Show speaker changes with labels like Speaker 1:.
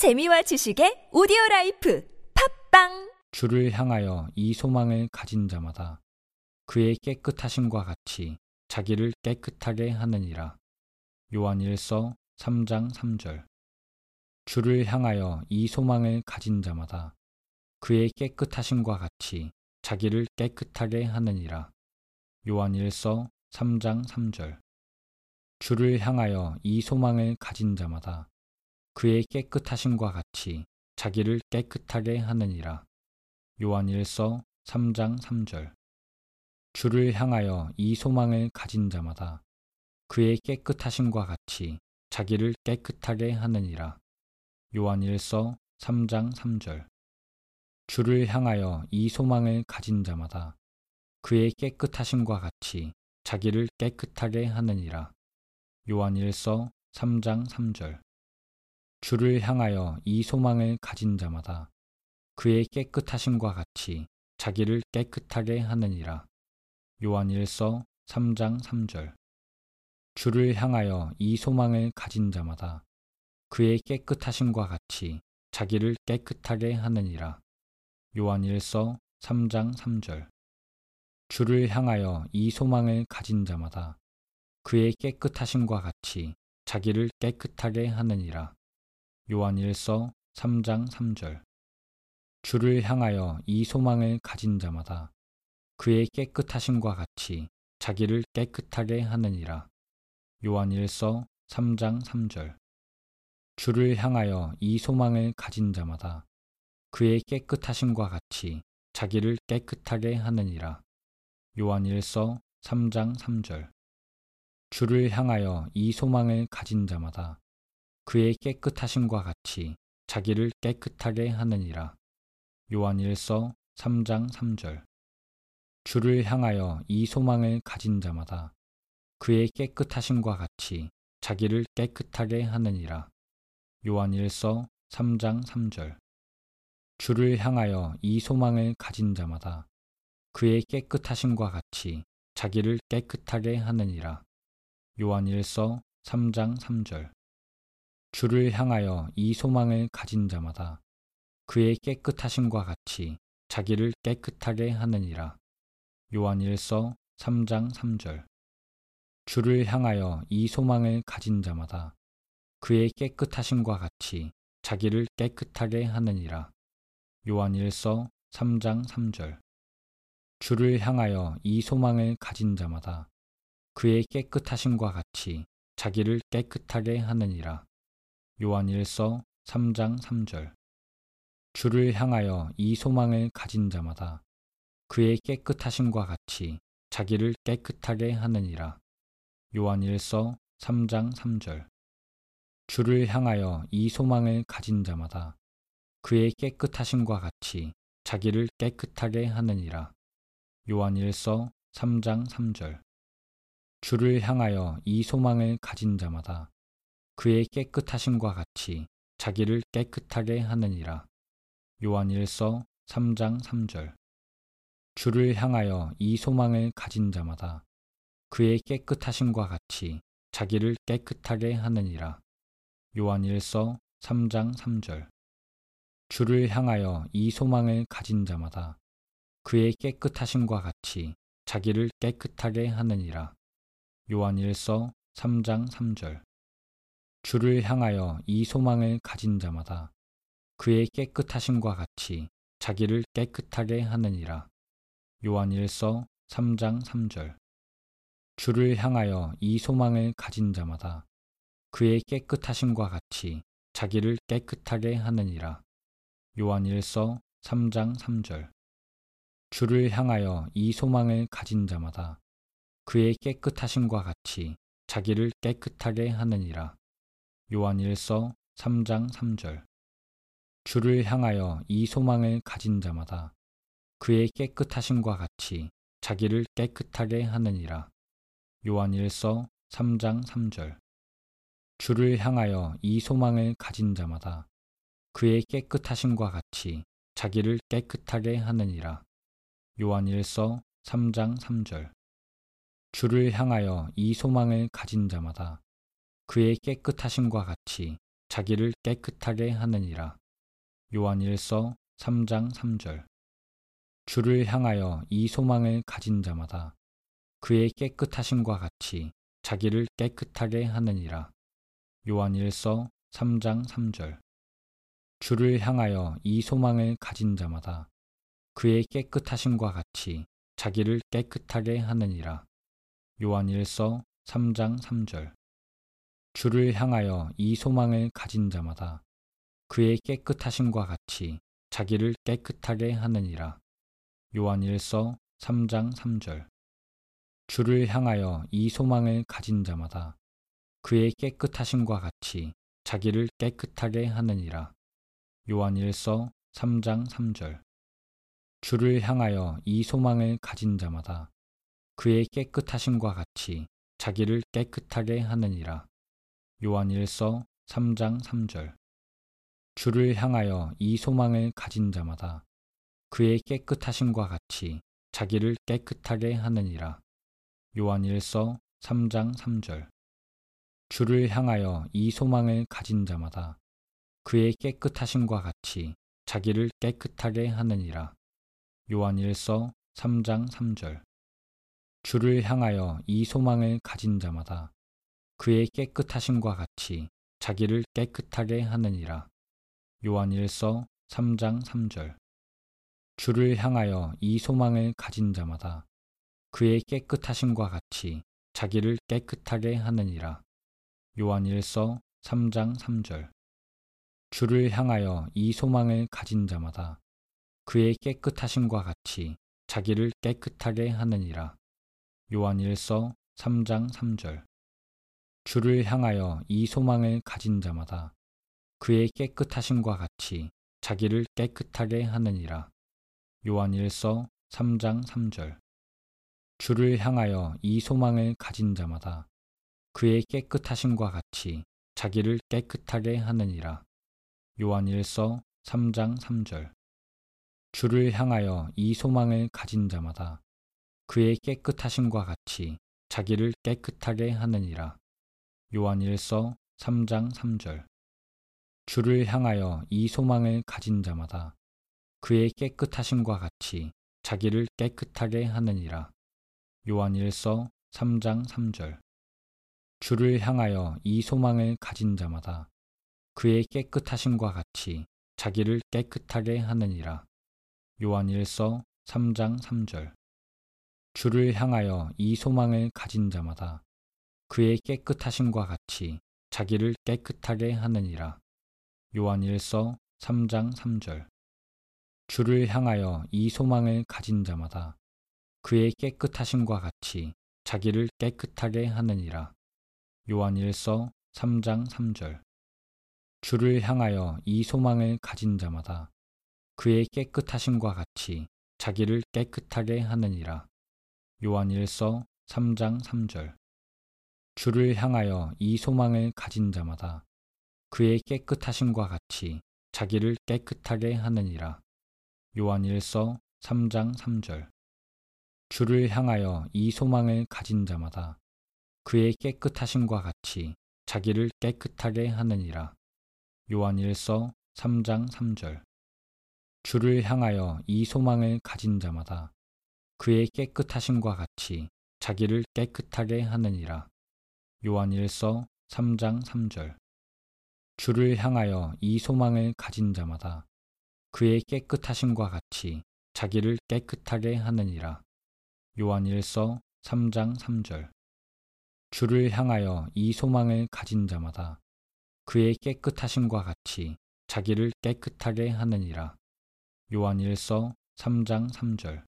Speaker 1: 재미와 지식의 오디오 라이프 팟빵
Speaker 2: 주를 향하여 이 소망을 가진 자마다 그의 깨끗하심과 같이 자기를 깨끗하게 하느니라. 요한 1서 3장 3절 주를 향하여 이 소망을 가진 자마다 그의 깨끗하심과 같이 자기를 깨끗하게 하느니라. 요한 1서 3장 3절 주를 향하여 이 소망을 가진 자마다 그의 깨끗하심과 같이 자기를 깨끗하게 하느니라. 요한 1서 3장 3절 주를 향하여 이 소망을 가진 자마다 그의 깨끗하심과 같이 자기를 깨끗하게 하느니라. 요한 1서 3장 3절 주를 향하여 이 소망을 가진 자마다 그의 깨끗하심과 같이 자기를 깨끗하게 하느니라. 요한 1서 3장 3절 주를 향하여 이 소망을 가진 자마다 그의 깨끗하심과 같이 자기를 깨끗하게 하느니라. 요한 1서 3장 3절 주를 향하여 이 소망을 가진 자마다 그의 깨끗하심과 같이 자기를 깨끗하게 하느니라. 요한 1서 3장 3절 주를 향하여 이 소망을 가진 자마다 그의 깨끗하심과 같이 자기를 깨끗하게 하느니라. 요한 1서 3장 3절 주를 향하여 이 소망을 가진 자마다 그의 깨끗하심과 같이 자기를 깨끗하게 하느니라. 요한 1서 3장 3절 주를 향하여 이 소망을 가진 자마다 그의 깨끗하심과 같이 자기를 깨끗하게 하느니라. 요한 1서 3장 3절 주를 향하여 이 소망을 가진 자마다 그의 깨끗하심과 같이 자기를 깨끗하게 하느니라. 요한 1서 3장 3절 주를 향하여 이 소망을 가진 자마다 그의 깨끗하심과 같이 자기를 깨끗하게 하느니라. 요한 1서 3장 3절 주를 향하여 이 소망을 가진 자마다 그의 깨끗하심과 같이 자기를 깨끗하게 하느니라. 요한 1서 3장 3절 주를 향하여 이 소망을 가진 자마다 그의 깨끗하심과 같이 자기를 깨끗하게 하느니라. 요한 1서 3장 3절 주를 향하여 이 소망을 가진 자마다 그의 깨끗하심과 같이 자기를 깨끗하게 하느니라. 요한 1서 3장 3절 주를 향하여 이 소망을 가진 자마다 그의 깨끗하심과 같이 자기를 깨끗하게 하느니라. 요한 1서 3장 3절 주를 향하여 이 소망을 가진 자마다 그의 깨끗하심과 같이 자기를 깨끗하게 하느니라. 요한 1서 3장 3절 주를 향하여 이 소망을 가진 자마다 그의 깨끗하심과 같이 자기를 깨끗하게 하느니라. 요한 1서 3장 3절 주를 향하여 이 소망을 가진 자마다 그의 깨끗하심과 같이 자기를 깨끗하게 하느니라. 요한 1서 3장 3절 주를 향하여 이 소망을 가진 자마다 그의 깨끗하심과 같이 자기를 깨끗하게 하느니라. 요한 1서 3장 3절 주를 향하여 이 소망을 가진 자마다 그의 깨끗하심과 같이 자기를 깨끗하게 하느니라. 요한 1서 3장 3절 주를 향하여 이 소망을 가진 자마다 그의 깨끗하심과 같이 자기를 깨끗하게 하느니라. 요한 1서 3장 3절 주를 향하여 이 소망을 가진 자마다 그의 깨끗하심과 같이 자기를 깨끗하게 하느니라. 요한 1서 3장 3절 주를 향하여 이 소망을 가진 자마다 그의 깨끗하심과 같이 자기를 깨끗하게 하느니라. 요한 1서 3장 3절 주를 향하여 이 소망을 가진 자마다 그의 깨끗하심과 같이 자기를 깨끗하게 하느니라. 요한 1서 3장 3절 주를 향하여 이 소망을 가진 자마다 그의 깨끗하심과 같이 자기를 깨끗하게 하느니라. 요한 1서 3장 3절 주를 향하여 이 소망을 가진 자마다 그의 깨끗하심과 같이 자기를 깨끗하게 하느니라. 요한일서 3장 3절. 주를 향하여 이 소망을 가진 자마다 그의 깨끗하심과 같이 자기를 깨끗하게 하느니라. 요한일서 3장 3절. 주를 향하여 이 소망을 가진 자마다 그의 깨끗하심과 같이 자기를 깨끗하게 하느니라. 요한일서 3장 3절. 주를 향하여 이 소망을 가진 자마다 그의 깨끗하심과 같이 자기를 깨끗하게 하느니라. 요한일서 3장 3절. 주를 향하여 이 소망을 가진 자마다 그의 깨끗하심과 같이 자기를 깨끗하게 하느니라. 요한일서 3장 3절. 주를 향하여 이 소망을 가진 자마다 그의 깨끗하심과 같이 자기를 깨끗하게 하느니라. 요한일서 3장 3절. 주를 향하여 이 소망을 가진 자마다 그의 깨끗하심과 같이 자기를 깨끗하게 하느니라. 요한일서 3장 3절. 주를 향하여 이 소망을 가진 자마다 그의 깨끗하심과 같이 자기를 깨끗하게 하느니라. 요한일서 3장 3절. 주를 향하여 이 소망을 가진 자마다 그의 깨끗하심과 같이 자기를 깨끗하게 하느니라. 요한일서 3장 3절. 주를 향하여 이 소망을 가진 자마다 그의 깨끗하심과 같이 자기를 깨끗하게 하느니라. 요한일서 3장 3절. 주를 향하여 이 소망을 가진 자마다 그의 깨끗하심과 같이 자기를 깨끗하게 하느니라. 요한일서 3장 3절. 주를 향하여 이 소망을 가진 자마다 그의 깨끗하심과 같이 자기를 깨끗하게 하느니라. 요한일서 3장 3절. 주를 향하여 이 소망을 가진 자마다 그의 깨끗하심과 같이 자기를 깨끗하게 하느니라. 요한일서 3장 3절. 주를 향하여 이 소망을 가진 자마다 그의 깨끗하심과 같이 자기를 깨끗하게 하느니라. 요한일서 3장 3절. 주를 향하여 이 소망을 가진 자마다 그의 깨끗하심과 같이 자기를 깨끗하게 하느니라. 요한일서 3장 3절. 주를 향하여 이 소망을 가진 자마다 그의 깨끗하심과 같이 자기를 깨끗하게 하느니라. 요한일서 3장 3절. 주를 향하여 이 소망을 가진 자마다 그의 깨끗하심과 같이 자기를 깨끗하게 하느니라. 요한일서 3장 3절. 주를 향하여 이 소망을 가진 자마다 그의 깨끗하심과 같이 자기를 깨끗하게 하느니라. 요한일서 3장 3절. 주를 향하여 이 소망을 가진 자마다 그의 깨끗하심과 같이 자기를 깨끗하게 하느니라. 요한일서 3장 3절. 주를 향하여 이 소망을 가진 자마다 그의 깨끗하심과 같이 자기를 깨끗하게 하느니라. 요한일서 3장 3절. 주를 향하여 이 소망을 가진 자마다 그의 깨끗하심과 같이 자기를 깨끗하게 하느니라. 요한일서 3장 3절. 주를 향하여 이 소망을 가진 자마다 그의 깨끗하심과 같이 자기를 깨끗하게 하느니라. 요한일서 3장 3절. 주를 향하여 이 소망을 가진 자마다 그의 깨끗하심과 같이 자기를 깨끗하게 하느니라. 요한일서 3장 3절. 주를 향하여 이 소망을 가진 자마다 그의 깨끗하심과 같이 자기를 깨끗하게 하느니라. 요한일서 3장 3절.